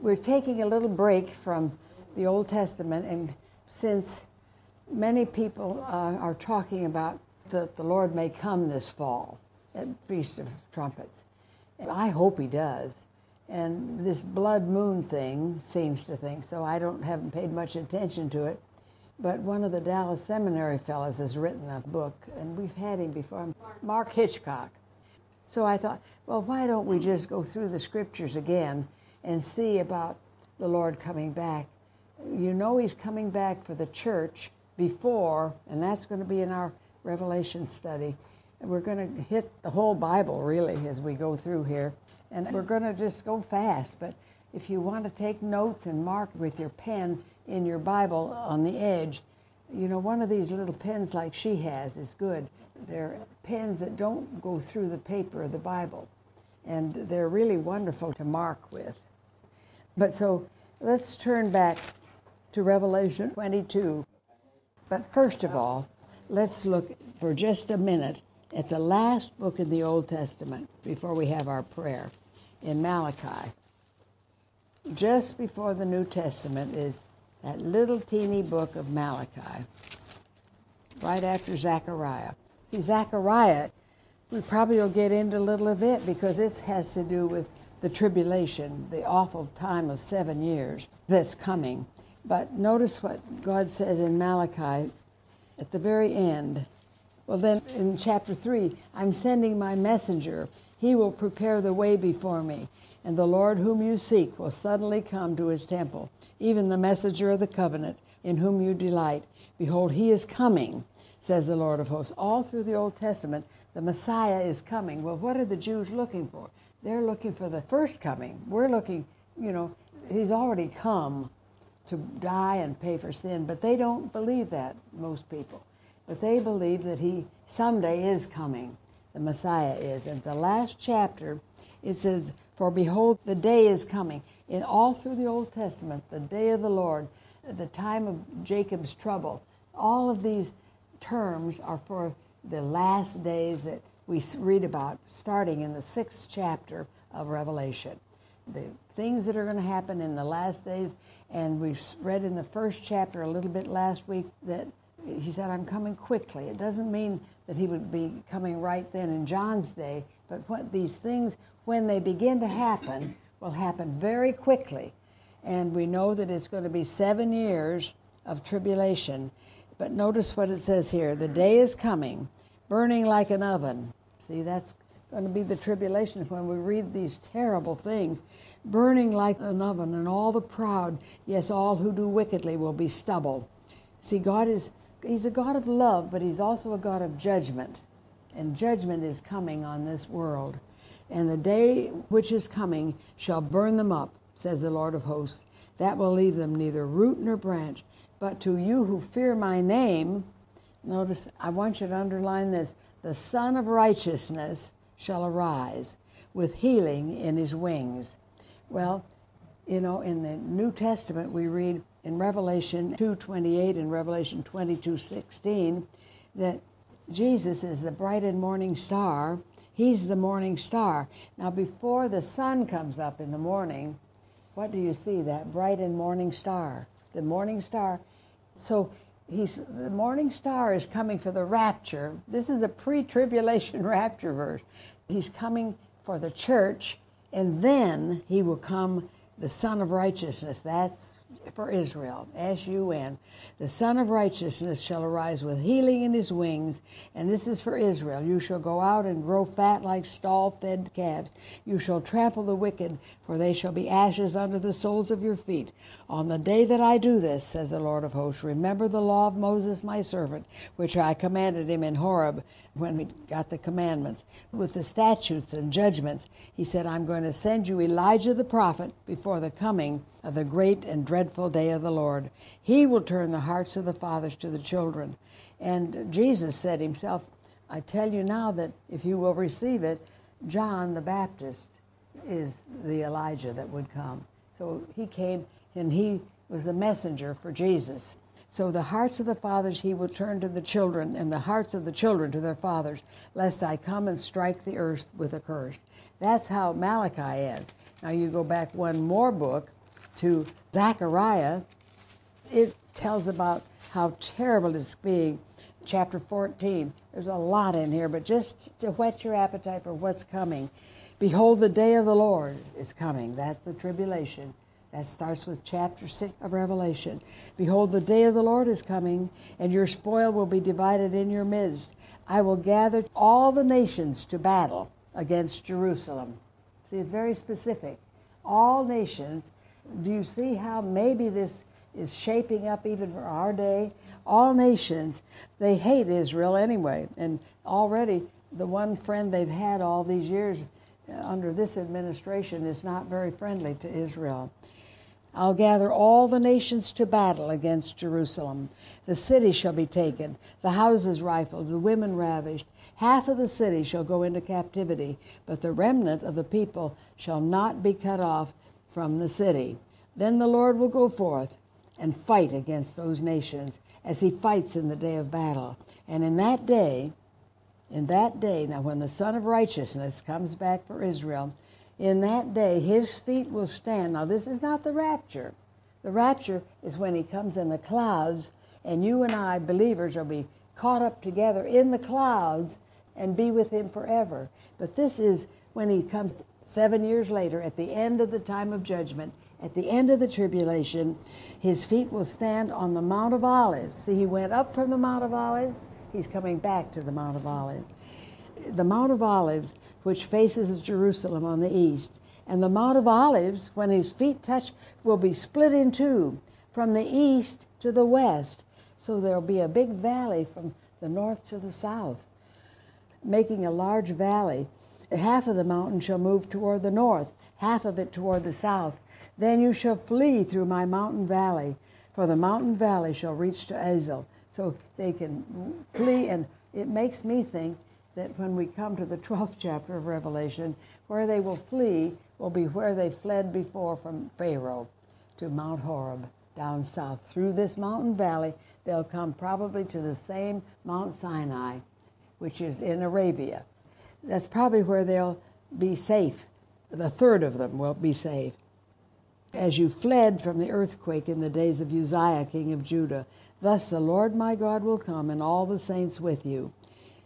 we're taking a little break from the Old Testament, and since many people uh, are talking about that the Lord may come this fall at Feast of Trumpets, and I hope He does. And this blood moon thing seems to think so. I don't haven't paid much attention to it, but one of the Dallas Seminary fellows has written a book, and we've had him before, Mark Hitchcock. So I thought, well, why don't we just go through the scriptures again and see about the Lord coming back? You know, He's coming back for the church before, and that's going to be in our Revelation study. We're going to hit the whole Bible really as we go through here. And we're going to just go fast. But if you want to take notes and mark with your pen in your Bible on the edge, you know, one of these little pens like she has is good. They're pens that don't go through the paper of the Bible. And they're really wonderful to mark with. But so let's turn back to Revelation 22. But first of all, let's look for just a minute at the last book in the Old Testament before we have our prayer in Malachi. Just before the New Testament is that little teeny book of Malachi, right after Zechariah. See, Zechariah, we probably will get into a little of it because it has to do with the tribulation, the awful time of seven years that's coming. But notice what God says in Malachi at the very end. Well, then in chapter 3, I'm sending my messenger. He will prepare the way before me, and the Lord whom you seek will suddenly come to his temple, even the messenger of the covenant in whom you delight. Behold, he is coming, says the Lord of hosts. All through the Old Testament, the Messiah is coming. Well, what are the Jews looking for? They're looking for the first coming. We're looking, you know, he's already come to die and pay for sin, but they don't believe that, most people. But they believe that he someday is coming. The Messiah is. And the last chapter, it says, For behold, the day is coming. In all through the Old Testament, the day of the Lord, the time of Jacob's trouble, all of these terms are for the last days that we read about starting in the sixth chapter of Revelation. The things that are going to happen in the last days. And we've read in the first chapter a little bit last week that he said, I'm coming quickly. It doesn't mean that he would be coming right then in John's day, but what these things, when they begin to happen, will happen very quickly. And we know that it's going to be seven years of tribulation. But notice what it says here the day is coming, burning like an oven. See, that's going to be the tribulation when we read these terrible things burning like an oven, and all the proud, yes, all who do wickedly will be stubble. See, God is, He's a God of love, but He's also a God of judgment. And judgment is coming on this world. And the day which is coming shall burn them up, says the Lord of hosts. That will leave them neither root nor branch. But to you who fear my name, notice, I want you to underline this the Sun of Righteousness shall arise with healing in his wings. Well, you know, in the New Testament, we read in Revelation 2.28 and Revelation 22.16 that Jesus is the bright and morning star. He's the morning star. Now, before the sun comes up in the morning, what do you see? That bright and morning star. The morning star. So he's the morning star is coming for the rapture. This is a pre-tribulation rapture verse. He's coming for the church and then he will come the Sun of Righteousness. That's for Israel, S U N. The Sun of Righteousness shall arise with healing in his wings, and this is for Israel. You shall go out and grow fat like stall fed calves. You shall trample the wicked, for they shall be ashes under the soles of your feet. On the day that I do this, says the Lord of hosts, remember the law of Moses my servant, which I commanded him in Horeb when we got the commandments, with the statutes and judgments. He said, I'm going to send you Elijah the prophet before the coming of the great and dreadful day of the Lord. He will turn the hearts of the fathers to the children. And Jesus said himself, I tell you now that if you will receive it, John the Baptist is the Elijah that would come. So he came and he was the messenger for Jesus. So the hearts of the fathers he will turn to the children, and the hearts of the children to their fathers, lest I come and strike the earth with a curse. That's how Malachi ends. Now you go back one more book, to Zechariah, it tells about how terrible it's being. Chapter 14. There's a lot in here, but just to whet your appetite for what's coming. Behold, the day of the Lord is coming. That's the tribulation. That starts with chapter 6 of Revelation. Behold, the day of the Lord is coming, and your spoil will be divided in your midst. I will gather all the nations to battle against Jerusalem. See, it's very specific. All nations. Do you see how maybe this is shaping up even for our day? All nations, they hate Israel anyway. And already the one friend they've had all these years uh, under this administration is not very friendly to Israel. I'll gather all the nations to battle against Jerusalem. The city shall be taken, the houses rifled, the women ravished. Half of the city shall go into captivity, but the remnant of the people shall not be cut off from the city. Then the Lord will go forth and fight against those nations as he fights in the day of battle. And in that day, in that day, now when the Sun of Righteousness comes back for Israel, in that day his feet will stand. Now, this is not the rapture. The rapture is when he comes in the clouds, and you and I, believers, will be caught up together in the clouds and be with him forever. But this is when he comes seven years later, at the end of the time of judgment, at the end of the tribulation, his feet will stand on the Mount of Olives. See, he went up from the Mount of Olives, he's coming back to the Mount of Olives. The Mount of Olives which faces Jerusalem on the east. And the Mount of Olives, when his feet touch, will be split in two from the east to the west. So there'll be a big valley from the north to the south, making a large valley. Half of the mountain shall move toward the north, half of it toward the south. Then you shall flee through my mountain valley, for the mountain valley shall reach to Azal. So they can flee, and it makes me think that when we come to the 12th chapter of Revelation, where they will flee will be where they fled before from Pharaoh to Mount Horeb down south. Through this mountain valley, they'll come probably to the same Mount Sinai, which is in Arabia. That's probably where they'll be safe. The third of them will be safe. As you fled from the earthquake in the days of Uzziah, king of Judah, thus the Lord my God will come and all the saints with you.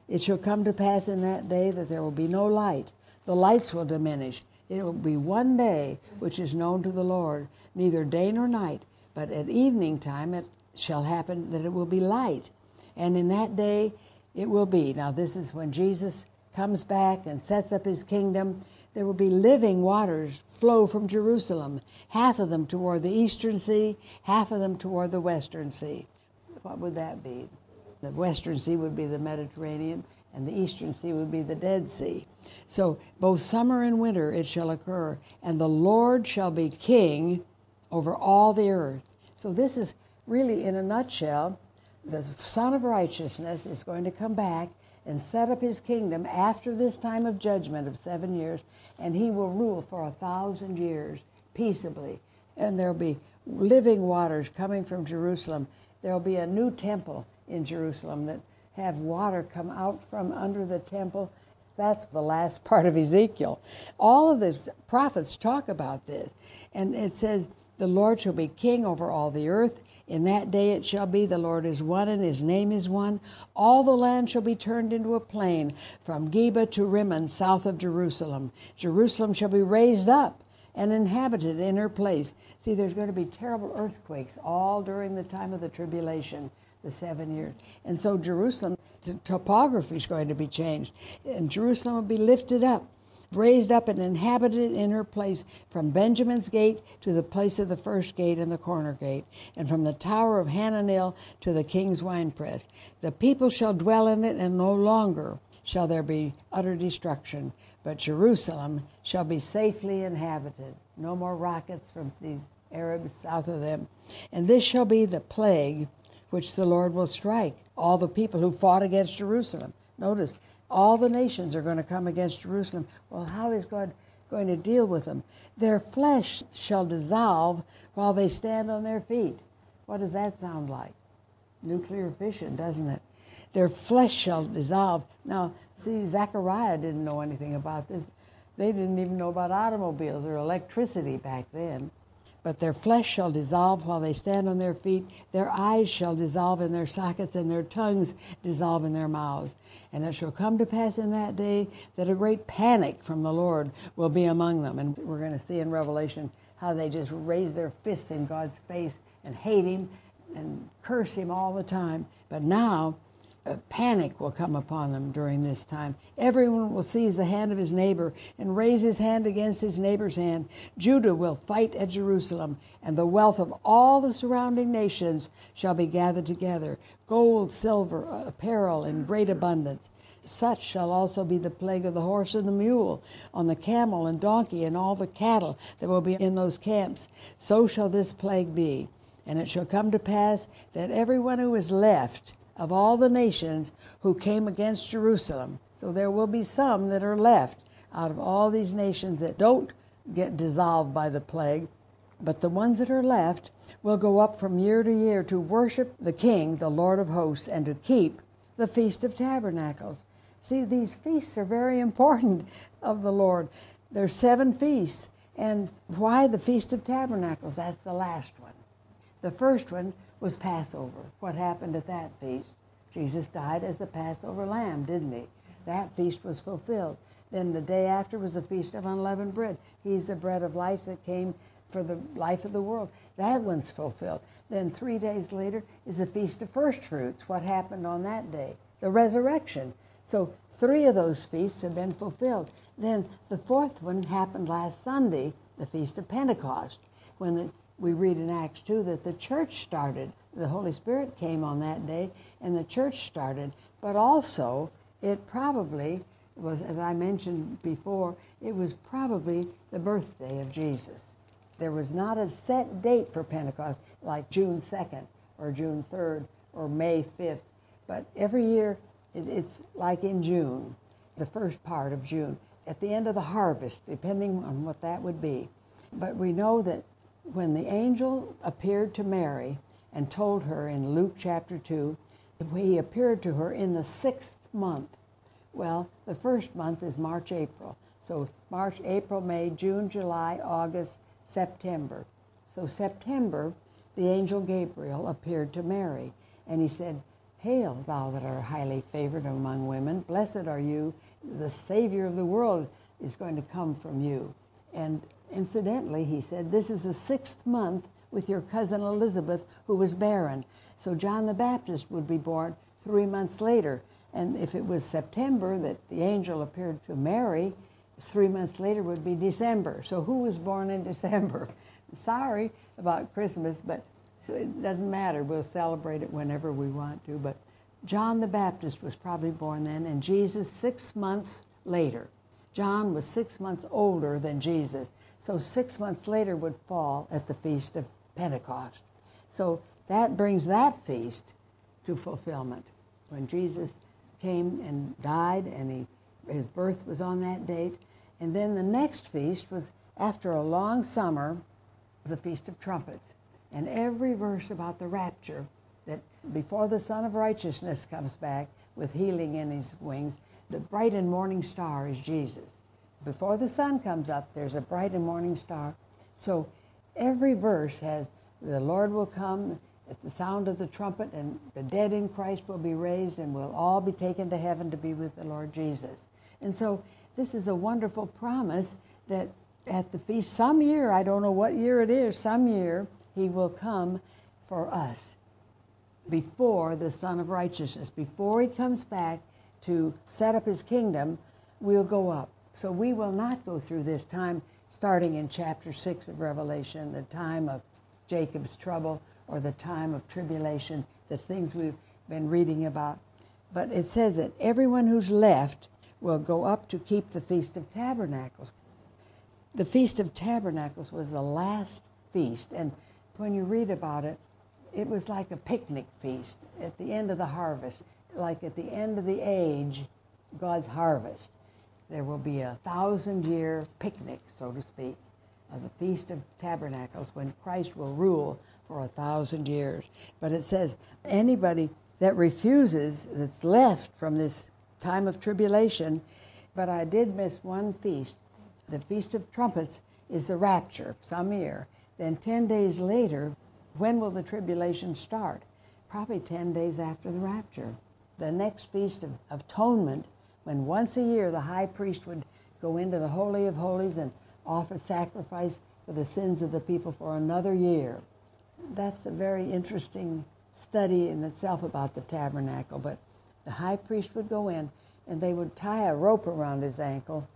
It shall come to pass in that day that there will be no light. The lights will diminish. It will be one day which is known to the Lord, neither day nor night, but at evening time it shall happen that it will be light. And in that day it will be. Now, this is when Jesus comes back and sets up his kingdom. There will be living waters flow from Jerusalem, half of them toward the eastern sea, half of them toward the western sea. What would that be? The Western Sea would be the Mediterranean, and the Eastern Sea would be the Dead Sea. So both summer and winter it shall occur, and the Lord shall be king over all the earth. So this is really, in a nutshell, the Sun of Righteousness is going to come back and set up his kingdom after this time of judgment of seven years, and he will rule for a thousand years peaceably. And there'll be living waters coming from Jerusalem. There'll be a new temple in Jerusalem that have water come out from under the temple. That's the last part of Ezekiel. All of the prophets talk about this. And it says, The Lord shall be king over all the earth. In that day it shall be, the Lord is one and his name is one. All the land shall be turned into a plain, from Geba to Rimmon, south of Jerusalem. Jerusalem shall be raised up and inhabited in her place. See, there's going to be terrible earthquakes all during the time of the tribulation the seven years. And so Jerusalem, topography is going to be changed. And Jerusalem will be lifted up, raised up, and inhabited in her place from Benjamin's gate to the place of the first gate and the corner gate, and from the tower of Hananel to the king's winepress. The people shall dwell in it, and no longer shall there be utter destruction, but Jerusalem shall be safely inhabited. No more rockets from these Arabs south of them. And this shall be the plague which the Lord will strike all the people who fought against Jerusalem. Notice, all the nations are going to come against Jerusalem. Well, how is God going to deal with them? Their flesh shall dissolve while they stand on their feet. What does that sound like? Nuclear fission, doesn't it? Their flesh shall dissolve. Now, see, Zechariah didn't know anything about this. They didn't even know about automobiles or electricity back then. But their flesh shall dissolve while they stand on their feet. Their eyes shall dissolve in their sockets, and their tongues dissolve in their mouths. And it shall come to pass in that day that a great panic from the Lord will be among them. And we're going to see in Revelation how they just raise their fists in God's face and hate Him and curse Him all the time. But now, a panic will come upon them during this time. Everyone will seize the hand of his neighbor and raise his hand against his neighbor's hand. Judah will fight at Jerusalem, and the wealth of all the surrounding nations shall be gathered together gold, silver, apparel in great abundance. Such shall also be the plague of the horse and the mule, on the camel and donkey, and all the cattle that will be in those camps. So shall this plague be. And it shall come to pass that everyone who is left, of all the nations who came against Jerusalem. So there will be some that are left out of all these nations that don't get dissolved by the plague. But the ones that are left will go up from year to year to worship the King, the Lord of hosts, and to keep the Feast of Tabernacles. See, these feasts are very important of the Lord. There's seven feasts. And why the Feast of Tabernacles? That's the last one. The first one was Passover. What happened at that feast? Jesus died as the Passover lamb, didn't he? That feast was fulfilled. Then the day after was the Feast of Unleavened Bread. He's the bread of life that came for the life of the world. That one's fulfilled. Then three days later is the Feast of First Fruits. What happened on that day? The resurrection. So three of those feasts have been fulfilled. Then the fourth one happened last Sunday, the Feast of Pentecost, when the we read in Acts 2 that the church started. The Holy Spirit came on that day and the church started. But also, it probably was, as I mentioned before, it was probably the birthday of Jesus. There was not a set date for Pentecost like June 2nd or June 3rd or May 5th, but every year it's like in June, the first part of June, at the end of the harvest, depending on what that would be. But we know that when the angel appeared to Mary and told her in Luke chapter 2, he appeared to her in the sixth month. Well, the first month is March, April. So March, April, May, June, July, August, September. So September, the angel Gabriel appeared to Mary and he said, Hail, thou that art highly favored among women, blessed are you, the Savior of the world is going to come from you. And Incidentally, he said, this is the sixth month with your cousin Elizabeth, who was barren. So John the Baptist would be born three months later. And if it was September that the angel appeared to Mary, three months later would be December. So who was born in December? Sorry about Christmas, but it doesn't matter. We'll celebrate it whenever we want to. But John the Baptist was probably born then, and Jesus six months later. John was six months older than Jesus. So six months later would fall at the Feast of Pentecost. So that brings that feast to fulfillment. When Jesus came and died, and he, his birth was on that date. And then the next feast was after a long summer, the Feast of Trumpets. And every verse about the rapture, that before the Sun of Righteousness comes back with healing in his wings, the bright and morning star is Jesus before the sun comes up, there's a bright and morning star. So every verse has the Lord will come at the sound of the trumpet, and the dead in Christ will be raised, and we'll all be taken to heaven to be with the Lord Jesus. And so this is a wonderful promise that at the feast, some year, I don't know what year it is, some year, he will come for us before the Sun of Righteousness. Before he comes back to set up his kingdom, we'll go up. So we will not go through this time starting in chapter 6 of Revelation, the time of Jacob's trouble or the time of tribulation, the things we've been reading about. But it says that everyone who's left will go up to keep the Feast of Tabernacles. The Feast of Tabernacles was the last feast, and when you read about it, it was like a picnic feast at the end of the harvest, like at the end of the age, God's harvest there will be a thousand year picnic, so to speak, of the Feast of Tabernacles when Christ will rule for a thousand years. But it says anybody that refuses, that's left from this time of tribulation, but I did miss one feast. The Feast of Trumpets is the rapture some year. Then 10 days later, when will the tribulation start? Probably 10 days after the rapture. The next Feast of Atonement, when once a year the high priest would go into the Holy of Holies and offer sacrifice for the sins of the people for another year. That's a very interesting study in itself about the tabernacle. But the high priest would go in and they would tie a rope around his ankle.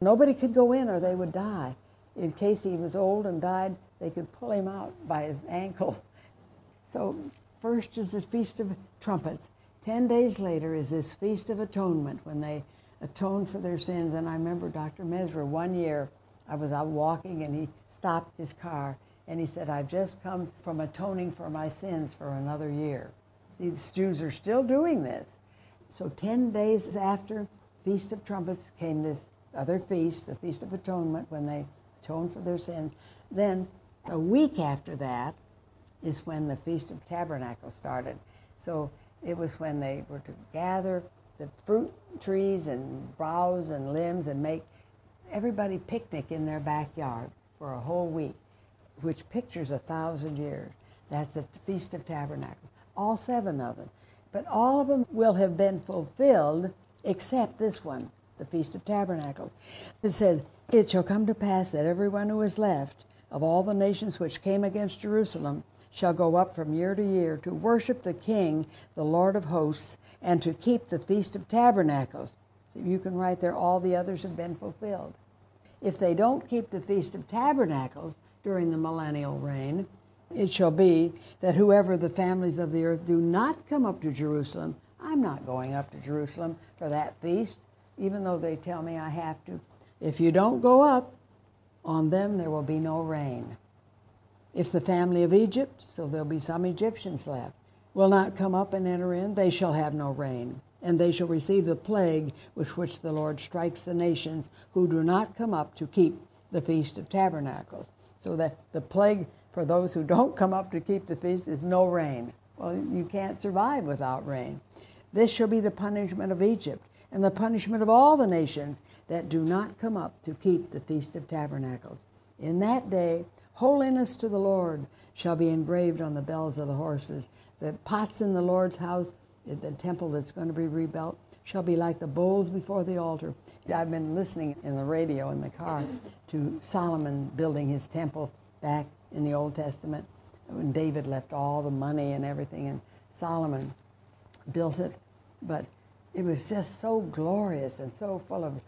Nobody could go in or they would die. In case he was old and died, they could pull him out by his ankle. So, first is the Feast of Trumpets. Ten days later is this Feast of Atonement when they atone for their sins. And I remember Dr. Mesra one year, I was out walking and he stopped his car and he said, I've just come from atoning for my sins for another year. See, the Jews are still doing this. So 10 days after Feast of Trumpets came this other feast, the Feast of Atonement, when they atone for their sins. Then a week after that is when the Feast of Tabernacles started. So it was when they were to gather the fruit trees and boughs and limbs and make everybody picnic in their backyard for a whole week, which pictures a thousand years. That's the Feast of Tabernacles, all seven of them. But all of them will have been fulfilled except this one, the Feast of Tabernacles. It says, It shall come to pass that everyone who is left of all the nations which came against Jerusalem shall go up from year to year to worship the King, the Lord of hosts, and to keep the Feast of Tabernacles. So you can write there, all the others have been fulfilled. If they don't keep the Feast of Tabernacles during the millennial reign, it shall be that whoever the families of the earth do not come up to Jerusalem, I'm not going up to Jerusalem for that feast, even though they tell me I have to. If you don't go up, on them there will be no rain. If the family of Egypt, so there'll be some Egyptians left, will not come up and enter in, they shall have no rain. And they shall receive the plague with which the Lord strikes the nations who do not come up to keep the Feast of Tabernacles. So that the plague for those who don't come up to keep the feast is no rain. Well, you can't survive without rain. This shall be the punishment of Egypt and the punishment of all the nations that do not come up to keep the Feast of Tabernacles. In that day, holiness to the Lord shall be engraved on the bells of the horses. The pots in the Lord's house, the temple that's going to be rebuilt, shall be like the bowls before the altar. I've been listening in the radio in the car to Solomon building his temple back in the Old Testament when David left all the money and everything, and Solomon built it. But it was just so glorious and so full of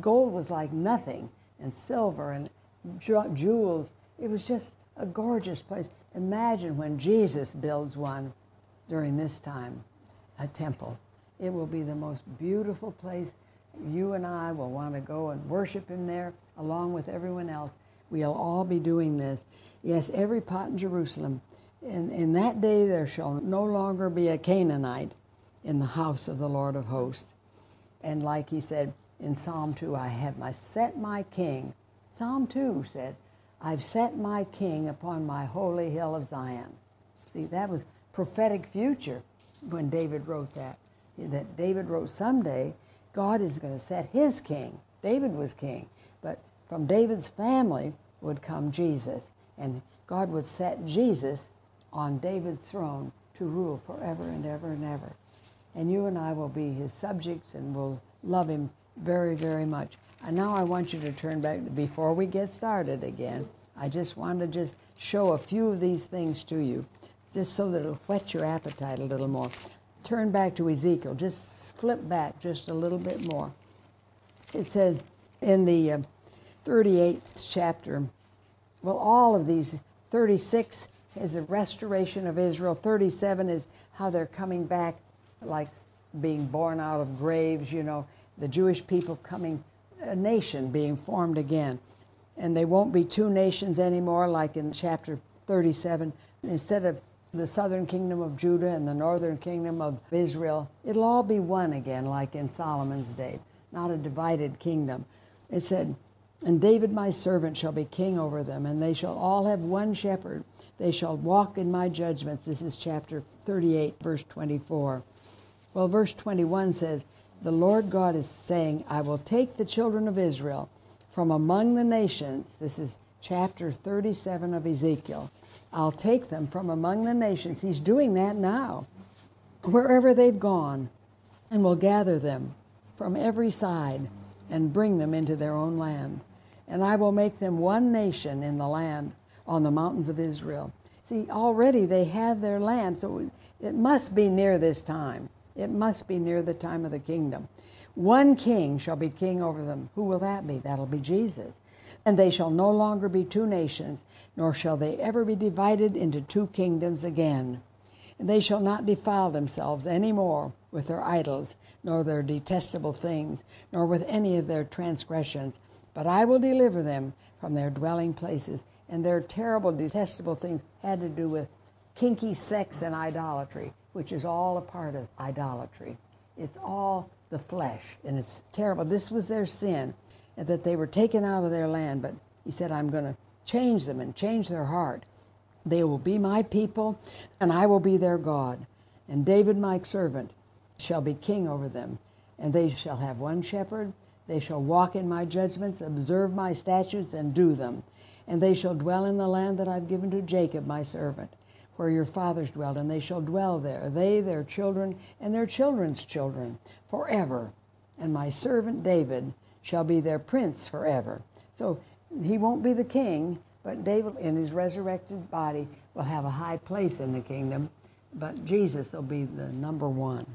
gold was like nothing, and silver and jewels. It was just a gorgeous place. Imagine when Jesus builds one during this time, a temple. It will be the most beautiful place. You and I will want to go and worship Him there along with everyone else. We'll all be doing this. Yes, every pot in Jerusalem. In, in that day there shall no longer be a Canaanite in the house of the Lord of hosts. And like he said in Psalm 2, I have my, set my king. Psalm 2 said, I've set my king upon my holy hill of Zion. See, that was prophetic future when David wrote that. That David wrote someday, God is going to set his king. David was king. But from David's family would come Jesus. And God would set Jesus on David's throne to rule forever and ever and ever. And you and I will be his subjects and will love him very, very much. And now I want you to turn back before we get started again. I just want to just show a few of these things to you, just so that it'll whet your appetite a little more. Turn back to Ezekiel. Just flip back just a little bit more. It says in the uh, 38th chapter, well, all of these, 36 is the restoration of Israel, 37 is how they're coming back, like being born out of graves, you know, the Jewish people coming, a nation being formed again. And they won't be two nations anymore, like in chapter 37. Instead of the southern kingdom of Judah and the northern kingdom of Israel, it'll all be one again, like in Solomon's day, not a divided kingdom. It said, and David my servant shall be king over them, and they shall all have one shepherd. They shall walk in my judgments. This is chapter 38, verse 24. Well, verse 21 says, The Lord God is saying, I will take the children of Israel from among the nations. This is chapter 37 of Ezekiel. I'll take them from among the nations. He's doing that now, wherever they've gone, and will gather them from every side and bring them into their own land. And I will make them one nation in the land on the mountains of Israel. See, already they have their land, so it must be near this time. It must be near the time of the kingdom. One king shall be king over them. Who will that be? That'll be Jesus. And they shall no longer be two nations, nor shall they ever be divided into two kingdoms again. And they shall not defile themselves any more with their idols, nor their detestable things, nor with any of their transgressions. But I will deliver them from their dwelling places. And their terrible, detestable things had to do with kinky sex and idolatry, which is all a part of idolatry. It's all the flesh, and it's terrible. This was their sin, and that they were taken out of their land. But he said, I'm going to change them and change their heart. They will be my people, and I will be their God. And David, my servant, shall be king over them. And they shall have one shepherd. They shall walk in my judgments, observe my statutes, and do them. And they shall dwell in the land that I've given to Jacob, my servant where your fathers dwelled, and they shall dwell there, they, their children, and their children's children, forever. And my servant David shall be their prince forever. So he won't be the king, but David, in his resurrected body, will have a high place in the kingdom, but Jesus will be the number one.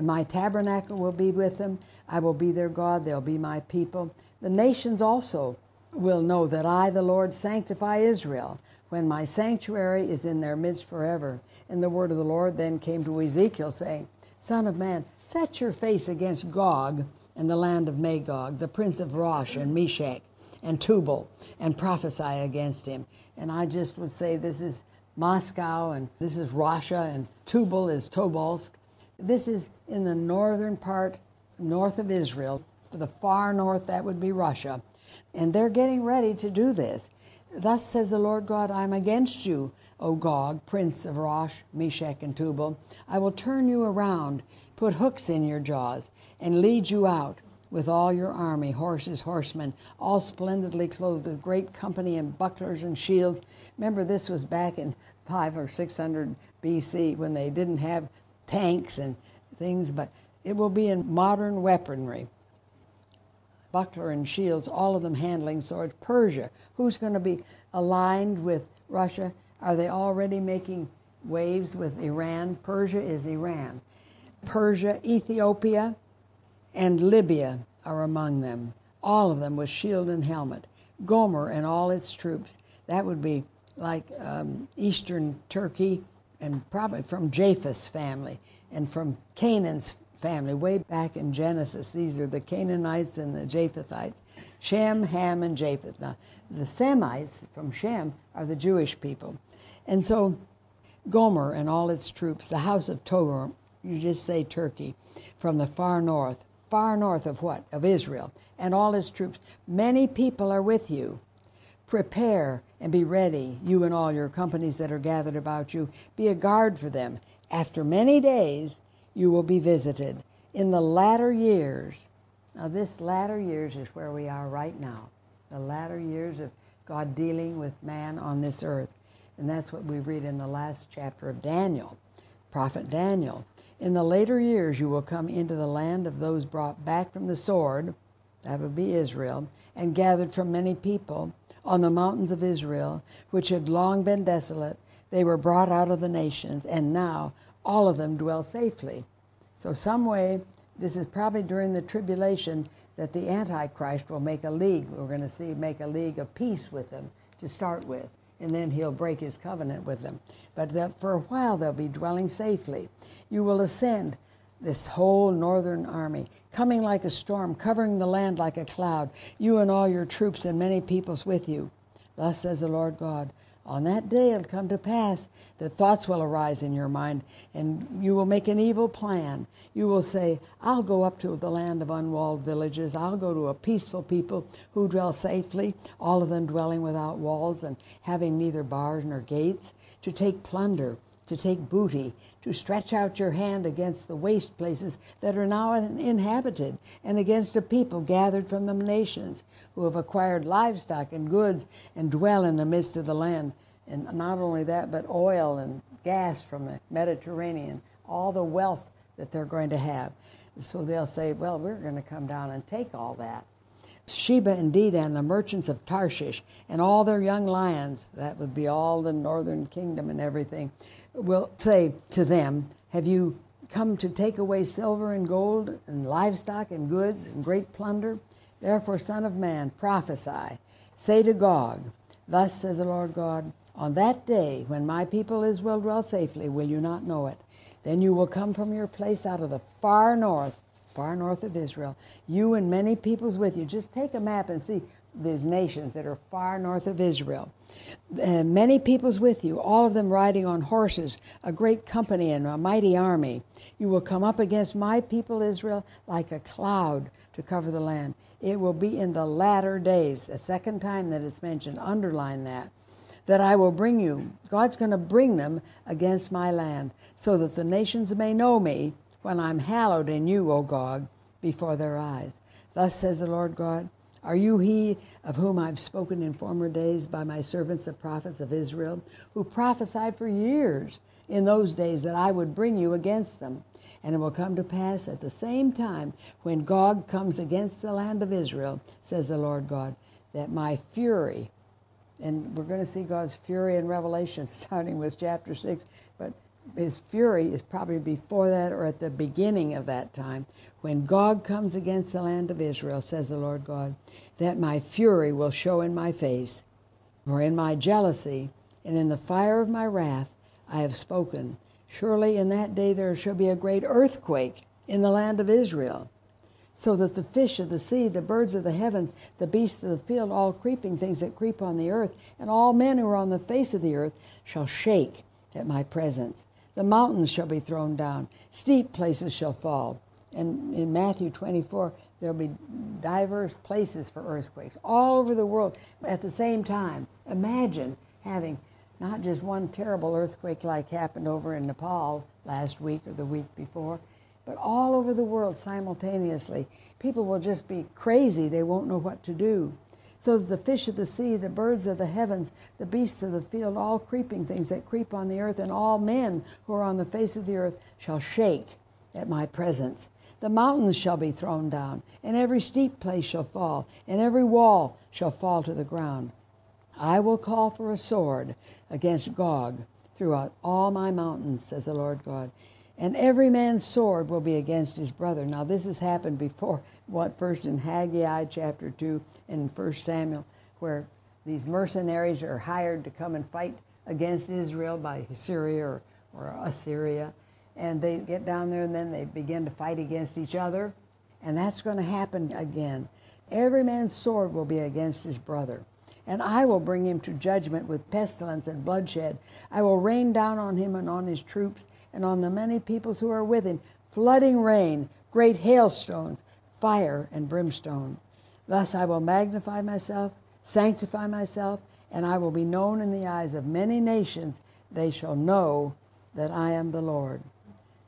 My tabernacle will be with them. I will be their God. They'll be my people. The nations also will know that I, the Lord, sanctify Israel when my sanctuary is in their midst forever. And the word of the Lord then came to Ezekiel, saying, Son of man, set your face against Gog and the land of Magog, the prince of Rosh and Meshech and Tubal, and prophesy against him. And I just would say this is Moscow, and this is Russia, and Tubal is Tobolsk. This is in the northern part, north of Israel. The far north, that would be Russia. And they're getting ready to do this. Thus says the Lord God, I am against you, O Gog, prince of Rosh, Meshech, and Tubal. I will turn you around, put hooks in your jaws, and lead you out with all your army, horses, horsemen, all splendidly clothed with great company and bucklers and shields. Remember, this was back in five or six hundred BC when they didn't have tanks and things, but it will be in modern weaponry buckler and shields, all of them handling swords. Persia, who's going to be aligned with Russia? Are they already making waves with Iran? Persia is Iran. Persia, Ethiopia, and Libya are among them, all of them with shield and helmet. Gomer and all its troops. That would be like um, eastern Turkey and probably from Japheth's family and from Canaan's family way back in Genesis. These are the Canaanites and the Japhethites. Shem, Ham, and Japheth. Now, the Semites from Shem are the Jewish people. And so Gomer and all its troops, the house of Togar, you just say Turkey, from the far north, far north of what? Of Israel, and all its troops. Many people are with you. Prepare and be ready, you and all your companies that are gathered about you. Be a guard for them. After many days, you will be visited. In the latter years, now this latter years is where we are right now, the latter years of God dealing with man on this earth. And that's what we read in the last chapter of Daniel, prophet Daniel. In the later years, you will come into the land of those brought back from the sword, that would be Israel, and gathered from many people on the mountains of Israel, which had long been desolate. They were brought out of the nations, and now all of them dwell safely. So, some way, this is probably during the tribulation that the Antichrist will make a league. We're going to see make a league of peace with them to start with, and then he'll break his covenant with them. But that for a while they'll be dwelling safely. You will ascend this whole northern army, coming like a storm, covering the land like a cloud, you and all your troops and many peoples with you. Thus says the Lord God on that day it'll come to pass that thoughts will arise in your mind and you will make an evil plan. You will say, I'll go up to the land of unwalled villages. I'll go to a peaceful people who dwell safely, all of them dwelling without walls and having neither bars nor gates, to take plunder to take booty, to stretch out your hand against the waste places that are now inhabited, and against a people gathered from the nations, who have acquired livestock and goods and dwell in the midst of the land. And not only that, but oil and gas from the Mediterranean, all the wealth that they're going to have. So they'll say, Well, we're going to come down and take all that. Sheba indeed and the merchants of Tarshish, and all their young lions, that would be all the northern kingdom and everything, will say to them, Have you come to take away silver and gold and livestock and goods and great plunder? Therefore, Son of Man, prophesy. Say to Gog, Thus says the Lord God, On that day when my people Israel dwell safely, will you not know it? Then you will come from your place out of the far north far north of Israel, you and many peoples with you. Just take a map and see these nations that are far north of Israel. Uh, many peoples with you, all of them riding on horses, a great company and a mighty army. You will come up against my people Israel like a cloud to cover the land. It will be in the latter days, a second time that it's mentioned, underline that, that I will bring you. God's going to bring them against my land so that the nations may know me when I'm hallowed in you, O Gog, before their eyes. Thus says the Lord God, Are you he of whom I've spoken in former days by my servants the prophets of Israel, who prophesied for years in those days that I would bring you against them? And it will come to pass at the same time when Gog comes against the land of Israel, says the Lord God, that my fury, and we're going to see God's fury in Revelation starting with chapter 6, but his fury is probably before that or at the beginning of that time when Gog comes against the land of Israel, says the Lord God, that my fury will show in my face, for in my jealousy, and in the fire of my wrath I have spoken. Surely in that day there shall be a great earthquake in the land of Israel, so that the fish of the sea, the birds of the heavens, the beasts of the field, all creeping things that creep on the earth, and all men who are on the face of the earth shall shake at my presence. The mountains shall be thrown down, steep places shall fall. And in Matthew 24, there'll be diverse places for earthquakes all over the world at the same time. Imagine having not just one terrible earthquake like happened over in Nepal last week or the week before, but all over the world simultaneously. People will just be crazy. They won't know what to do so the fish of the sea, the birds of the heavens, the beasts of the field, all creeping things that creep on the earth, and all men who are on the face of the earth shall shake at my presence. The mountains shall be thrown down, and every steep place shall fall, and every wall shall fall to the ground. I will call for a sword against Gog throughout all my mountains, says the Lord God. And every man's sword will be against his brother. Now, this has happened before what first in Haggai chapter 2 and First Samuel, where these mercenaries are hired to come and fight against Israel by Syria or, or Assyria. And they get down there and then they begin to fight against each other. And that's going to happen again. Every man's sword will be against his brother. And I will bring him to judgment with pestilence and bloodshed. I will rain down on him and on his troops and on the many peoples who are with him, flooding rain, great hailstones, fire and brimstone. Thus I will magnify myself, sanctify myself, and I will be known in the eyes of many nations. They shall know that I am the Lord.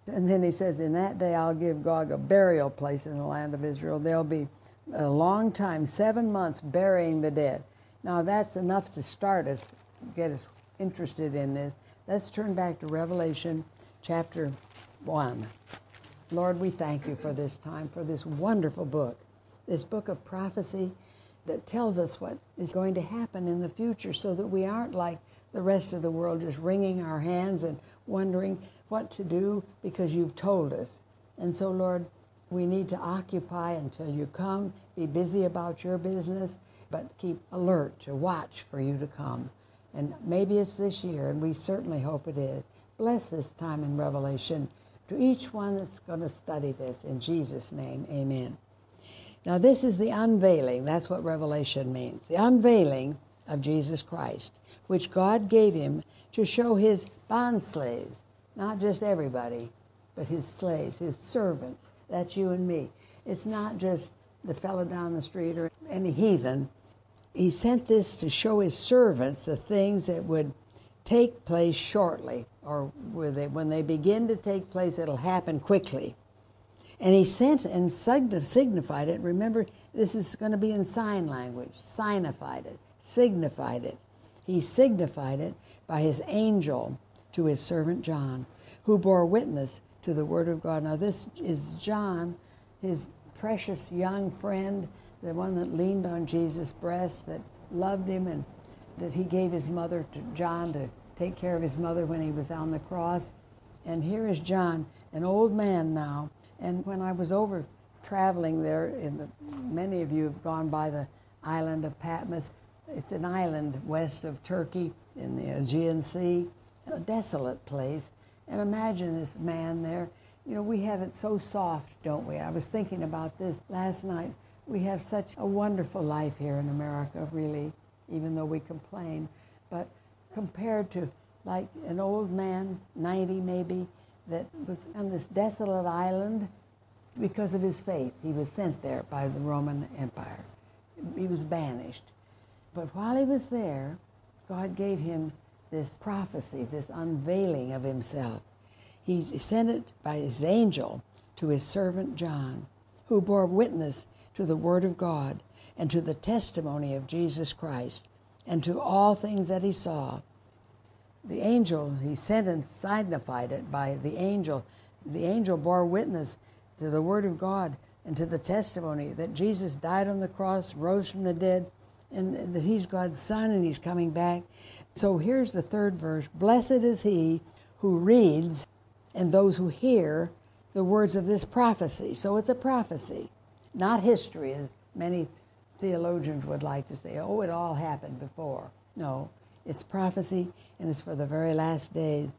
And then he says, In that day I'll give Gog a burial place in the land of Israel. There'll be a long time, seven months, burying the dead. Now that's enough to start us, get us interested in this. Let's turn back to Revelation chapter 1. Lord, we thank you for this time, for this wonderful book, this book of prophecy that tells us what is going to happen in the future so that we aren't like the rest of the world just wringing our hands and wondering what to do because you've told us. And so, Lord, we need to occupy until you come, be busy about your business, but keep alert to watch for you to come. And maybe it's this year, and we certainly hope it is. Bless this time in Revelation to each one that's going to study this. In Jesus' name, amen. Now, this is the unveiling. That's what Revelation means. The unveiling of Jesus Christ, which God gave him to show his bond slaves, not just everybody, but his slaves, his servants. That's you and me. It's not just the fellow down the street or any heathen. He sent this to show his servants the things that would take place shortly, or when they begin to take place, it'll happen quickly. And he sent and signified it. Remember, this is going to be in sign language. Signified it, signified it. He signified it by his angel to his servant John, who bore witness to the word of God. Now, this is John, his precious young friend, the one that leaned on Jesus' breast, that loved him, and that he gave his mother to John to take care of his mother when he was on the cross. And here is John, an old man now. And when I was over traveling there, in the, many of you have gone by the island of Patmos. It's an island west of Turkey in the Aegean Sea, a desolate place. And imagine this man there. You know, we have it so soft, don't we? I was thinking about this last night. We have such a wonderful life here in America, really, even though we complain. But compared to like an old man, 90 maybe, that was on this desolate island because of his faith. He was sent there by the Roman Empire. He was banished. But while he was there, God gave him this prophecy, this unveiling of himself. He sent it by his angel to his servant John, who bore witness to the Word of God and to the testimony of Jesus Christ and to all things that he saw. The angel, he sent and signified it by the angel. The angel bore witness to the Word of God and to the testimony that Jesus died on the cross, rose from the dead, and that he's God's Son and he's coming back. So here's the third verse Blessed is he who reads and those who hear the words of this prophecy. So it's a prophecy, not history, as many theologians would like to say. Oh, it all happened before. No, it's prophecy and it's for the very last days.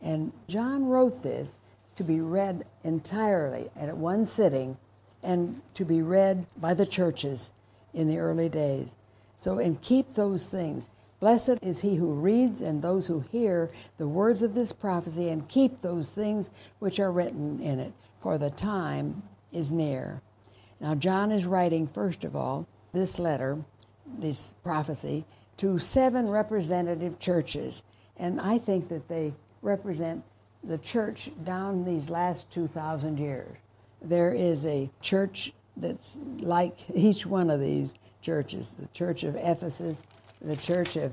And John wrote this to be read entirely at one sitting and to be read by the churches in the early days. So, and keep those things. Blessed is he who reads and those who hear the words of this prophecy and keep those things which are written in it, for the time is near. Now, John is writing, first of all, this letter, this prophecy, to seven representative churches. And I think that they represent the church down these last 2,000 years. There is a church that's like each one of these churches the church of Ephesus, the church of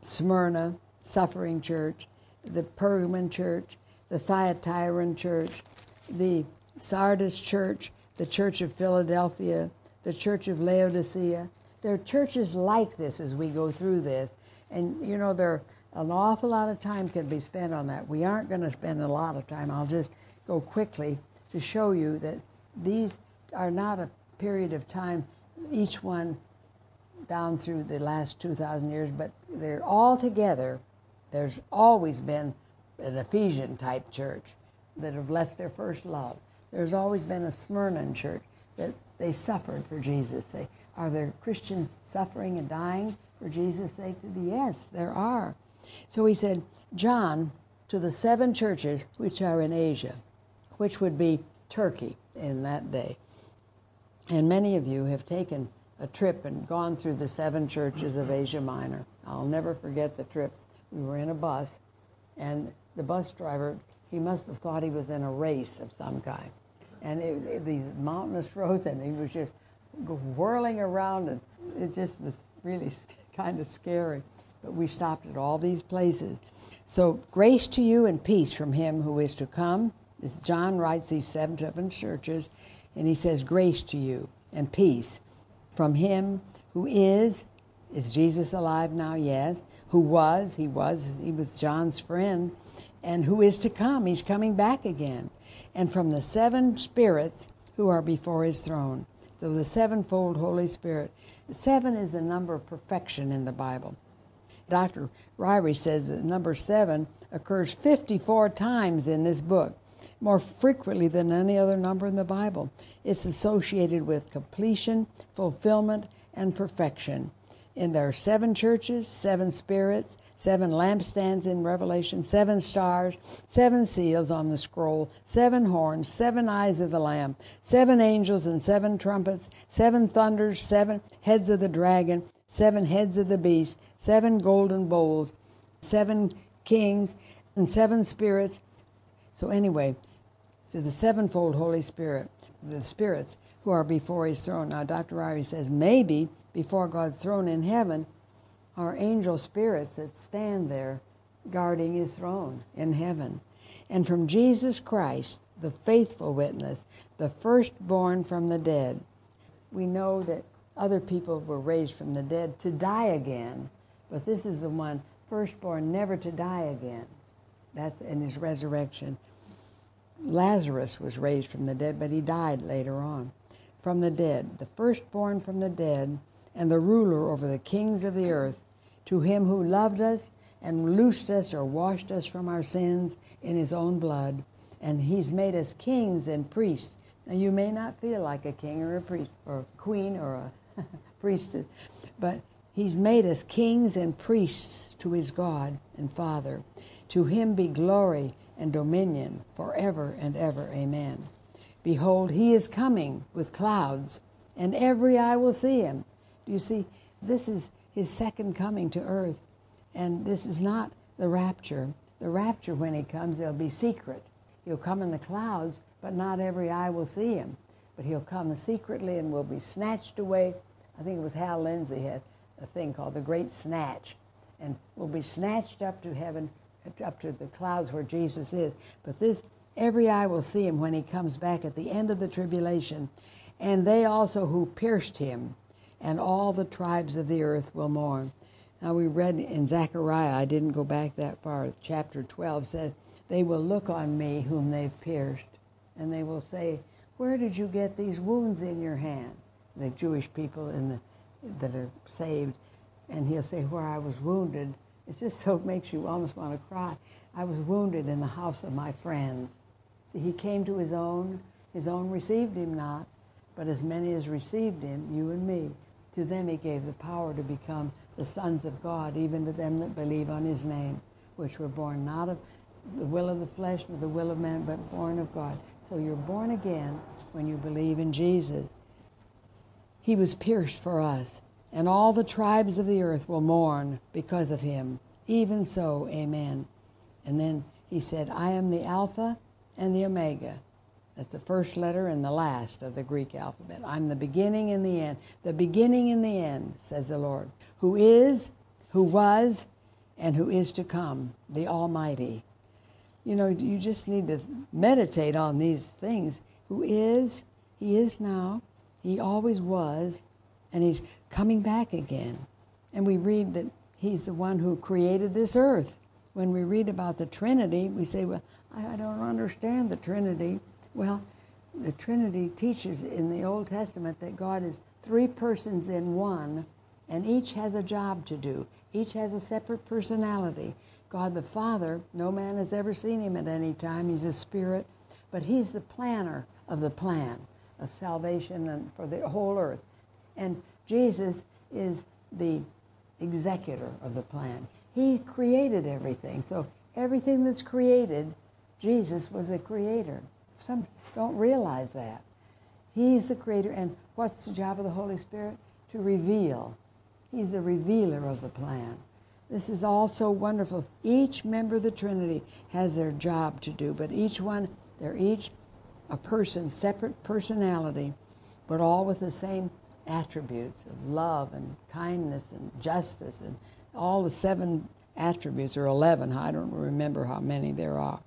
Smyrna, Suffering Church, the Pergamon Church, the Thyatiran Church, the Sardis Church, the Church of Philadelphia, the Church of Laodicea. There are churches like this as we go through this. And, you know, there an awful lot of time can be spent on that. We aren't going to spend a lot of time. I'll just go quickly to show you that these are not a period of time, each one down through the last 2,000 years, but they're all together. There's always been an Ephesian type church that have left their first love. There's always been a Smyrna church that they suffered for Jesus'. Are there Christians suffering and dying for Jesus' sake? Yes, there are. So he said, John, to the seven churches which are in Asia, which would be Turkey in that day. And many of you have taken a trip and gone through the seven churches of Asia Minor. I'll never forget the trip. We were in a bus, and the bus driver, he must have thought he was in a race of some kind. And it, it, these mountainous roads, and he was just whirling around, and it just was really kind of scary but we stopped at all these places. So, grace to you and peace from him who is to come. This John writes these seven, seven churches, and he says, Grace to you and peace from him who is. Is Jesus alive now? Yes. Who was? He was. He was John's friend. And who is to come? He's coming back again. And from the seven spirits who are before his throne. So the sevenfold Holy Spirit. Seven is the number of perfection in the Bible. Dr. Ryrie says that number seven occurs 54 times in this book, more frequently than any other number in the Bible. It's associated with completion, fulfillment, and perfection. And there are seven churches, seven spirits, seven lampstands in Revelation, seven stars, seven seals on the scroll, seven horns, seven eyes of the Lamb, seven angels and seven trumpets, seven thunders, seven heads of the dragon, seven heads of the beast, seven golden bowls, seven kings and seven spirits. So, anyway, to the sevenfold Holy Spirit, the spirits who are before his throne. Now, Dr. Ryrie says maybe before God's throne in heaven are angel spirits that stand there guarding his throne in heaven. And from Jesus Christ, the faithful witness, the firstborn from the dead. We know that other people were raised from the dead to die again, but this is the one firstborn never to die again. That's in his resurrection. Lazarus was raised from the dead, but he died later on. From the dead, the firstborn from the dead, and the ruler over the kings of the earth, to him who loved us and loosed us or washed us from our sins in his own blood, and he's made us kings and priests. Now, you may not feel like a king or a priest or a queen or a priestess, but he's made us kings and priests to his God and Father. To him be glory and dominion forever and ever. Amen. Behold, he is coming with clouds, and every eye will see him. Do you see? This is his second coming to earth. And this is not the rapture. The rapture, when he comes, it'll be secret. He'll come in the clouds, but not every eye will see him. But he'll come secretly and will be snatched away. I think it was Hal Lindsey had a thing called the Great Snatch, and will be snatched up to heaven up to the clouds where Jesus is. But this, every eye will see him when he comes back at the end of the tribulation. And they also who pierced him, and all the tribes of the earth will mourn. Now we read in Zechariah, I didn't go back that far, chapter 12 said, They will look on me whom they've pierced, and they will say, Where did you get these wounds in your hand? The Jewish people in the, that are saved. And he'll say, Where I was wounded it just so makes you almost want to cry. I was wounded in the house of my friends. See, he came to his own. His own received him not, but as many as received him, you and me, to them he gave the power to become the sons of God, even to them that believe on his name, which were born not of the will of the flesh nor the will of man, but born of God. So you're born again when you believe in Jesus. He was pierced for us and all the tribes of the earth will mourn because of him. Even so, amen. And then he said, I am the Alpha and the Omega. That's the first letter and the last of the Greek alphabet. I'm the beginning and the end. The beginning and the end, says the Lord, who is, who was, and who is to come, the Almighty. You know, you just need to meditate on these things. Who is, He is now, He always was, and He's coming back again. And we read that He's the one who created this earth. When we read about the Trinity, we say, Well, I, don't understand the Trinity. Well, the Trinity teaches in the Old Testament that God is three persons in one, and each has a job to do. Each has a separate personality. God the Father, no man has ever seen him at any time. He's a spirit, but he's the planner of the plan of salvation and for the whole earth. And Jesus is the executor of the plan. He created everything. So everything that's created, Jesus was the creator. Some don't realize that. He's the creator. And what's the job of the Holy Spirit? To reveal. He's the revealer of the plan. This is all so wonderful. Each member of the Trinity has their job to do, but each one, they're each a person, separate personality, but all with the same attributes of love and kindness and justice and all the seven attributes or 11 i don't remember how many there are.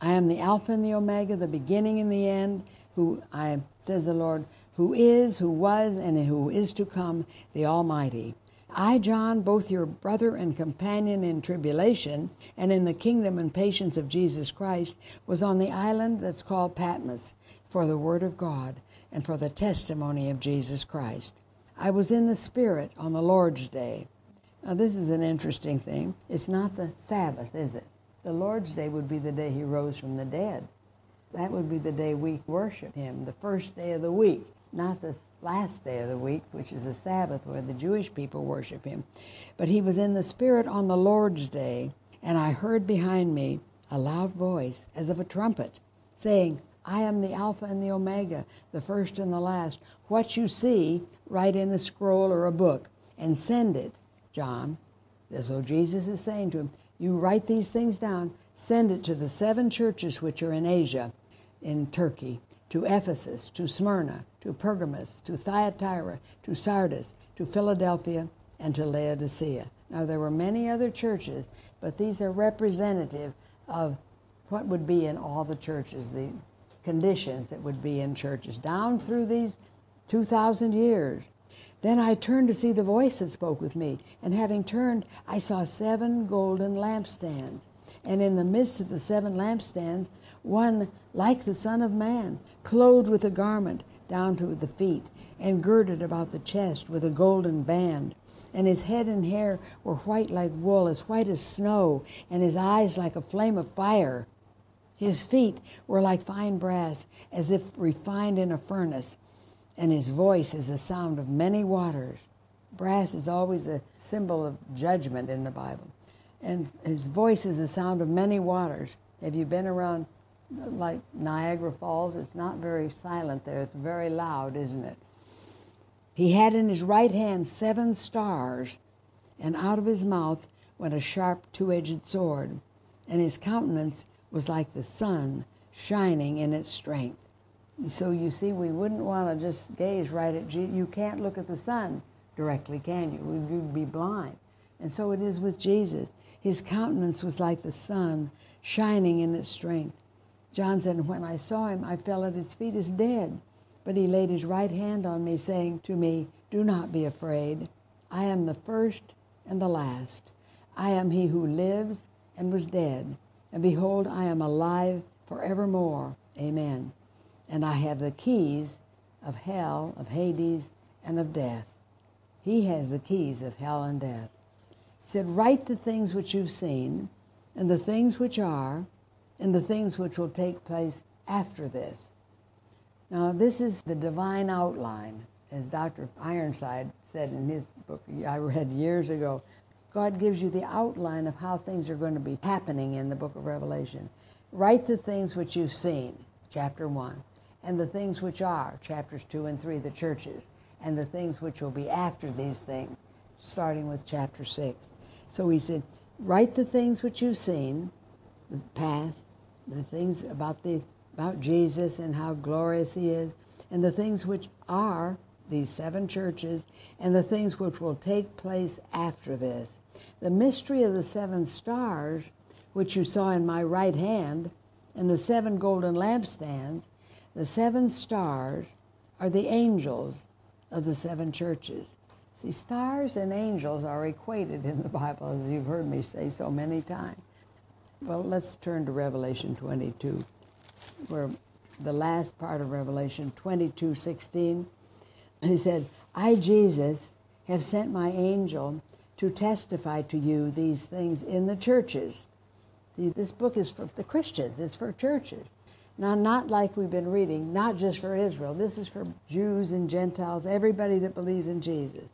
I am the alpha and the omega the beginning and the end who i says the lord who is who was and who is to come the almighty. I, John, both your brother and companion in tribulation and in the kingdom and patience of Jesus Christ, was on the island that's called Patmos for the word of God and for the testimony of Jesus Christ. I was in the Spirit on the Lord's Day. Now, this is an interesting thing. It's not the Sabbath, is it? The Lord's Day would be the day he rose from the dead. That would be the day we worship him, the first day of the week, not the last day of the week, which is the Sabbath, where the Jewish people worship him. But he was in the Spirit on the Lord's Day, and I heard behind me a loud voice, as of a trumpet, saying, I am the Alpha and the Omega, the first and the last. What you see, write in a scroll or a book and send it, John, So Jesus is saying to him, You write these things down, send it to the seven churches which are in Asia, in Turkey, to Ephesus, to Smyrna, to Pergamos, to Thyatira, to Sardis, to Philadelphia, and to Laodicea. Now, there were many other churches, but these are representative of what would be in all the churches, the conditions that would be in churches down through these 2,000 years. Then I turned to see the voice that spoke with me, and having turned, I saw seven golden lampstands. And in the midst of the seven lampstands, one like the Son of Man, clothed with a garment down to the feet, and girded about the chest with a golden band. And his head and hair were white like wool, as white as snow, and his eyes like a flame of fire. His feet were like fine brass, as if refined in a furnace, and his voice is the sound of many waters. Brass is always a symbol of judgment in the Bible. And his voice is the sound of many waters. Have you been around like Niagara Falls? It's not very silent there, it's very loud, isn't it? He had in his right hand seven stars, and out of his mouth went a sharp two edged sword, and his countenance was like the sun shining in its strength. So you see, we wouldn't want to just gaze right at Jesus. You can't look at the sun directly, can you? You'd be blind. And so it is with Jesus. His countenance was like the sun shining in its strength. John said, When I saw him, I fell at his feet as dead. But he laid his right hand on me, saying to me, Do not be afraid. I am the first and the last. I am he who lives and was dead and behold, I am alive forevermore. Amen. And I have the keys of hell, of Hades, and of death. He has the keys of hell and death. He said, Write the things which you've seen, and the things which are, and the things which will take place after this. Now, this is the divine outline, as Dr. Ironside said in his book I read years ago. God gives you the outline of how things are going to be happening in the book of Revelation. Write the things which you've seen, chapter 1, and the things which are, chapters 2 and 3, the churches, and the things which will be after these things, starting with chapter 6. So he said, Write the things which you've seen, the past, the things about, the, about Jesus and how glorious he is, and the things which are, these seven churches, and the things which will take place after this the mystery of the seven stars, which you saw in my right hand, and the seven golden lampstands, the seven stars are the angels of the seven churches. See, stars and angels are equated in the Bible, as you've heard me say so many times. Well, let's turn to Revelation 22, where the last part of Revelation 22 16, he said, I, Jesus, have sent my angel to testify to you these things in the churches. This book is for the Christians, it's for churches. Now, not like we've been reading, not just for Israel. This is for Jews and Gentiles, everybody that believes in Jesus,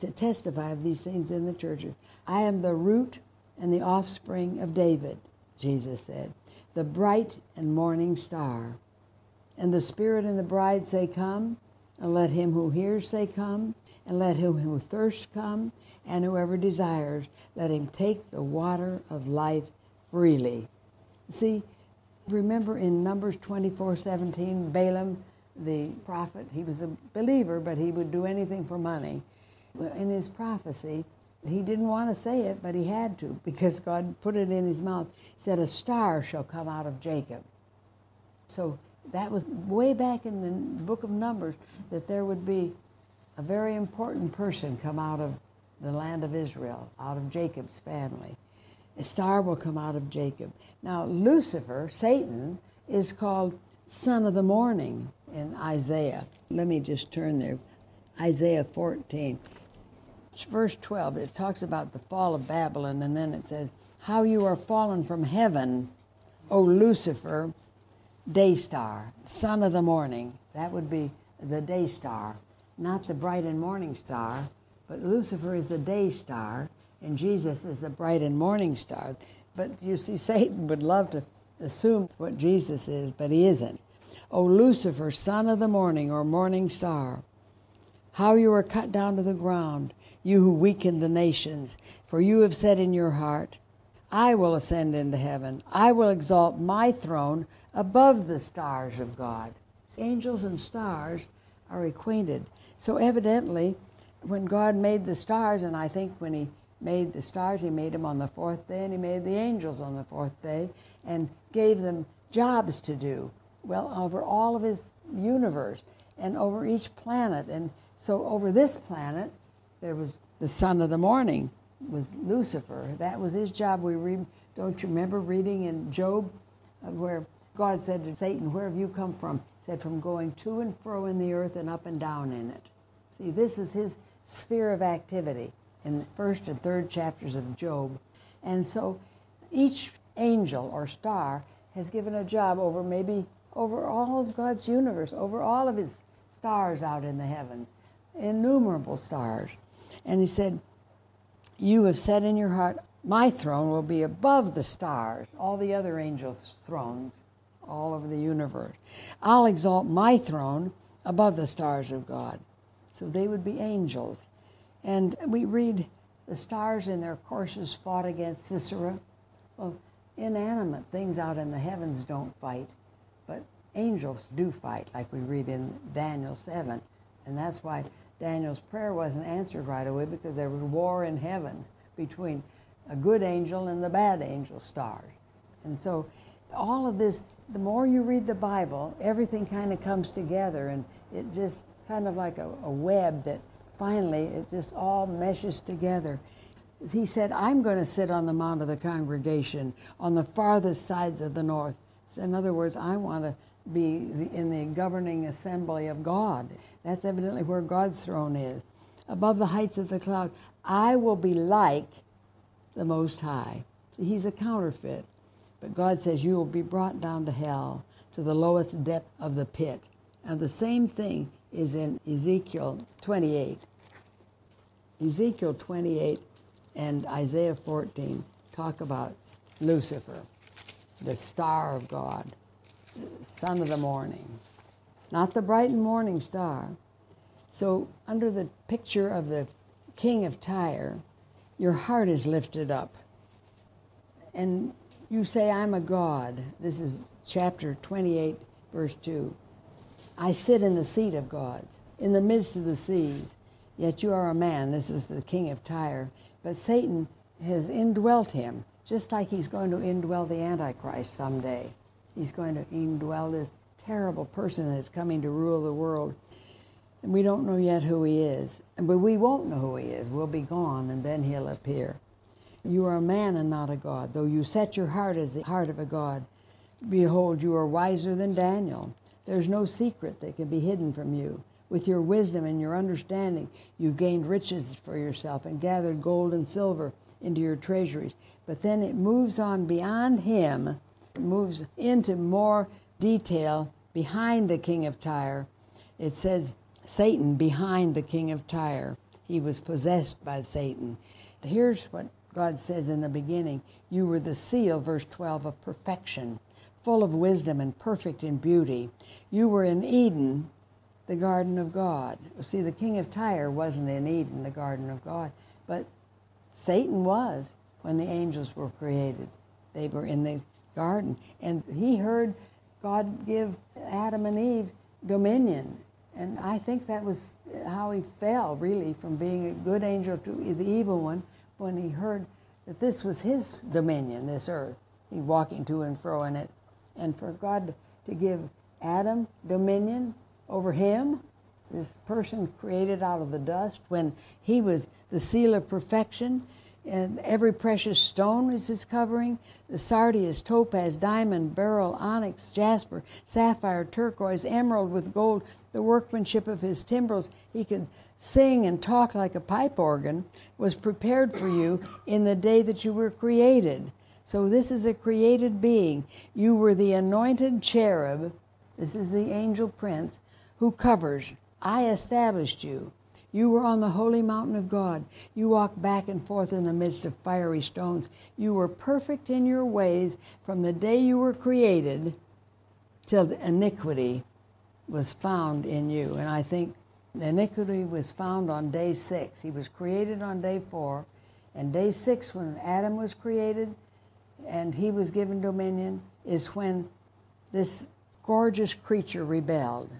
to testify of these things in the churches. I am the root and the offspring of David, Jesus said, the bright and morning star. And the Spirit and the bride say, Come, and let him who hears say, Come, and let him who thirsts come, and whoever desires, let him take the water of life freely. See, remember in Numbers 24 17, Balaam, the prophet, he was a believer, but he would do anything for money. In his prophecy, he didn't want to say it, but he had to because God put it in his mouth. He said, A star shall come out of Jacob. So that was way back in the book of Numbers that there would be a very important person come out of the land of Israel, out of Jacob's family. A star will come out of Jacob. Now, Lucifer, Satan, is called son of the morning in Isaiah. Let me just turn there. Isaiah 14. Verse 12, it talks about the fall of Babylon, and then it says, How you are fallen from heaven, O Lucifer, day star, son of the morning. That would be the day star, not the bright and morning star, but Lucifer is the day star, and Jesus is the bright and morning star. But you see, Satan would love to assume what Jesus is, but he isn't. O Lucifer, son of the morning or morning star, how you are cut down to the ground. you who weaken the nations. For you have said in your heart, I will ascend into heaven. I will exalt my throne above the stars of God. Angels and stars are acquainted. So evidently, when God made the stars, and I think when He made the stars, He made them on the fourth day, and He made the angels on the fourth day, and gave them jobs to do. Well, over all of His universe and over each planet. And so over this planet, there was the son of the morning was Lucifer. That was his job. We read, don't you remember reading in Job uh, where God said to Satan, Where have you come from? Said, From going to and fro in the earth and up and down in it. See, this is his sphere of activity in the first and third chapters of Job. And so each angel or star has given a job over maybe over all of God's universe, over all of his stars out in the heavens, innumerable stars. And he said, You have said in your heart, My throne will be above the stars, all the other angels' thrones, all over the universe. I'll exalt my throne above the stars of God. So they would be angels. And we read the stars in their courses fought against Sisera. Well, inanimate things out in the heavens don't fight, but angels do fight, like we read in Daniel 7. And that's why Daniel's prayer wasn't answered right away because there was war in heaven between a good angel and the bad angel stars. And so all of this, the more you read the Bible, everything kind of comes together and it just kind of like a, a web that finally it just all meshes together. He said, I'm going to sit on the mount of the congregation on the farthest sides of the north. So in other words, I want to be in the governing assembly of God. That's evidently where God's throne is. Above the heights of the cloud, I will be like the Most High. He's a counterfeit. But God says, You will be brought down to hell, to the lowest depth of the pit. And the same thing is in Ezekiel 28. Ezekiel 28 and Isaiah 14 talk about Lucifer, the star of God son of the morning, not the bright and morning star. So, under the picture of the king of Tyre, your heart is lifted up. And you say, I'm a God. This is chapter 28, verse 2. I sit in the seat of gods, in the midst of the seas. Yet you are a man. This is the king of Tyre. But Satan has indwelt him, just like he's going to indwell the Antichrist someday. He's going to indwell this terrible person that's coming to rule the world. And we don't know yet who he is. But we won't know who he is. We'll be gone, and then he'll appear. You are a man and not a God. Though you set your heart as the heart of a God, behold, you are wiser than Daniel. There's no secret that can be hidden from you. With your wisdom and your understanding, you've gained riches for yourself and gathered gold and silver into your treasuries. But then it moves on beyond him moves into more detail behind the king of Tyre. It says Satan behind the king of Tyre. He was possessed by Satan. Here's what God says in the beginning You were the seal, verse 12, of perfection, full of wisdom and perfect in beauty. You were in Eden, the garden of God. See, the king of Tyre wasn't in Eden, the garden of God, but Satan was when the angels were created. They were in the garden. And he heard God give Adam and Eve dominion. And I think that was how he fell, really, from being a good angel to the evil one when he heard that this was his dominion, this earth. He walking to and fro in it. And for God to give Adam dominion over him, this person created out of the dust, when he was the seal of perfection, and every precious stone is his covering the sardius, topaz, diamond, beryl, onyx, jasper, sapphire, turquoise, emerald with gold, the workmanship of his timbrels. He could sing and talk like a pipe organ, was prepared for you in the day that you were created. So, this is a created being. You were the anointed cherub, this is the angel prince, who covers. I established you. You were on the holy mountain of God. You walked back and forth in the midst of fiery stones. You were perfect in your ways from the day you were created till iniquity was found in you. And I think the iniquity was found on day six. He was created on day four, and day six, when Adam was created and he was given dominion, is when this gorgeous creature rebelled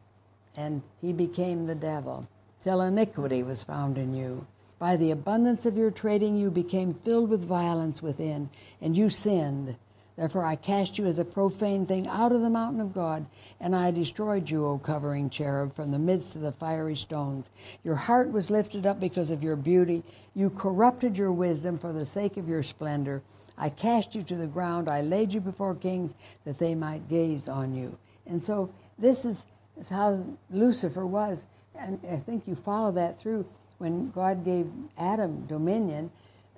and he became the devil, till iniquity was found in you. By the abundance of your trading, you became filled with violence within, and you sinned. Therefore, I cast you as a profane thing out of the mountain of God, and I destroyed you, O covering cherub, from the midst of the fiery stones. Your heart was lifted up because of your beauty. You corrupted your wisdom for the sake of your splendor. I cast you to the ground. I laid you before kings that they might gaze on you. And so, this is is how Lucifer was. And I think you follow that through. When God gave Adam dominion,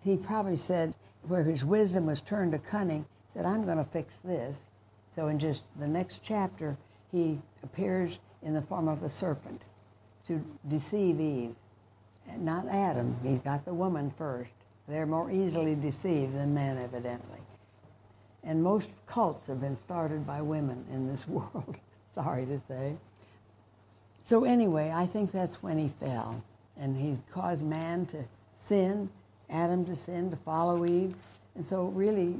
he probably said, where his wisdom was turned to cunning, said, I'm going to fix this. So in just the next chapter, he appears in the form of a serpent to deceive Eve. Not Adam, he's got the woman first. They're more easily deceived than men, evidently. And most cults have been started by women in this world, sorry to say. So, anyway, I think that's when he fell. And he caused man to sin, Adam to sin, to follow Eve. And so, really,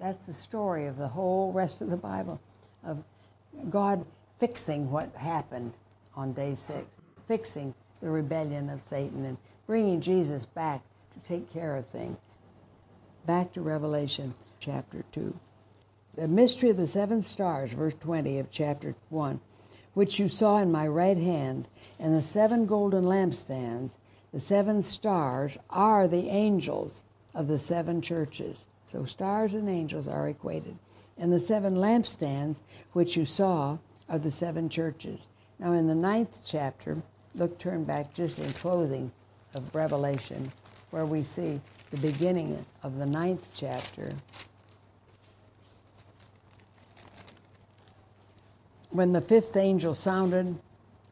that's the story of the whole rest of the Bible of God fixing what happened on day six, fixing the rebellion of Satan, and bringing Jesus back to take care of things. Back to Revelation chapter 2. The mystery of the seven stars, verse 20 of chapter 1 which you saw in my right hand, and the seven golden lampstands, the seven stars, are the angels of the seven churches. So stars and angels are equated. And the seven lampstands, which you saw, are the seven churches. Now, in the ninth chapter, look, turn back just in closing of Revelation, where we see the beginning of the ninth chapter. When the fifth angel sounded,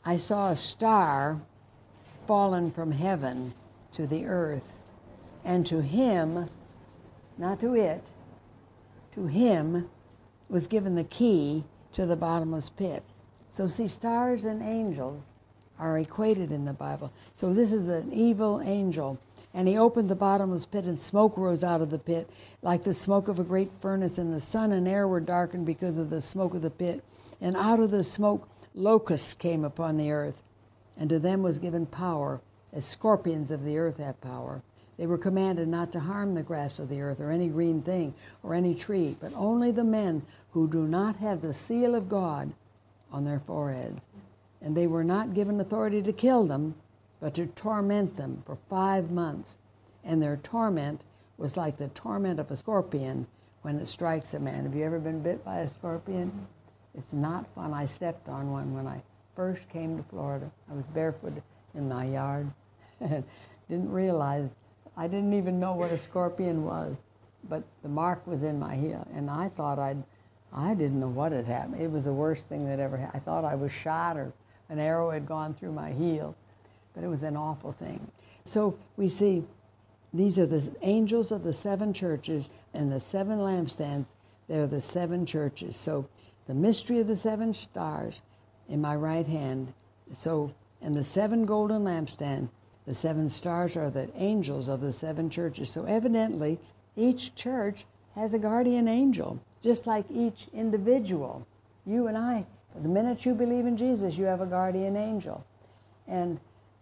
I saw a star fallen from heaven to the earth, and to him, not to it, to him was given the key to the bottomless pit. So, see, stars and angels are equated in the Bible. So, this is an evil angel. And he opened the bottomless pit, and smoke rose out of the pit, like the smoke of a great furnace, and the sun and air were darkened because of the smoke of the pit and out of the smoke locusts came upon the earth, and to them was given power, as scorpions of the earth have power. They were commanded not to harm the grass of the earth, or any green thing, or any tree, but only the men who do not have the seal of God on their foreheads. And they were not given authority to kill them, but to torment them for five months. And their torment was like the torment of a scorpion when it strikes a man. Have you ever been bit by a scorpion? It's not fun. I stepped on one when I first came to Florida. I was barefoot in my yard and didn't realize, I didn't even know what a scorpion was, but the mark was in my heel. And I thought I'd, I didn't know what had happened. It was the worst thing that ever happened. I thought I was shot or an arrow had gone through my heel, but it was an awful thing. So we see these are the angels of the seven churches and the seven lampstands. They're the seven churches. So the mystery of the seven stars in my right hand. So, and the seven golden lampstand, the seven stars are the angels of the seven churches. So, evidently, each church has a guardian angel, just like each individual. You and I, the minute you believe in Jesus, you have a guardian angel. And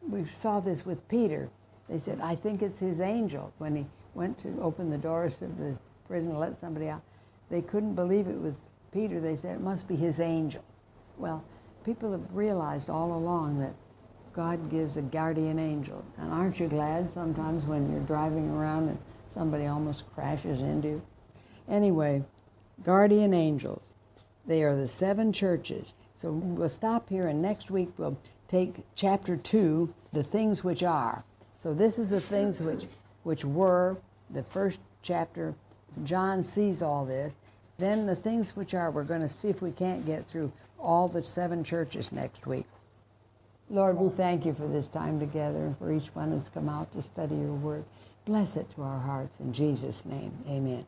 we saw this with Peter. They said, I think it's his angel when he went to open the doors of the prison to let somebody out. They couldn't believe it was Peter, they said it must be his angel. Well, people have realized all along that God gives a guardian angel. And aren't you glad sometimes when you're driving around and somebody almost crashes into you? Anyway, guardian angels. They are the seven churches. So we'll stop here, and next week we'll take chapter two, the things which are. So this is the things which which were the first chapter. John sees all this, then the things which are, we're going to see if we can't get through all the seven churches next week. Lord, we thank you for this time together and for each one who's come out to study your word. Bless it to our hearts in Jesus' name. Amen.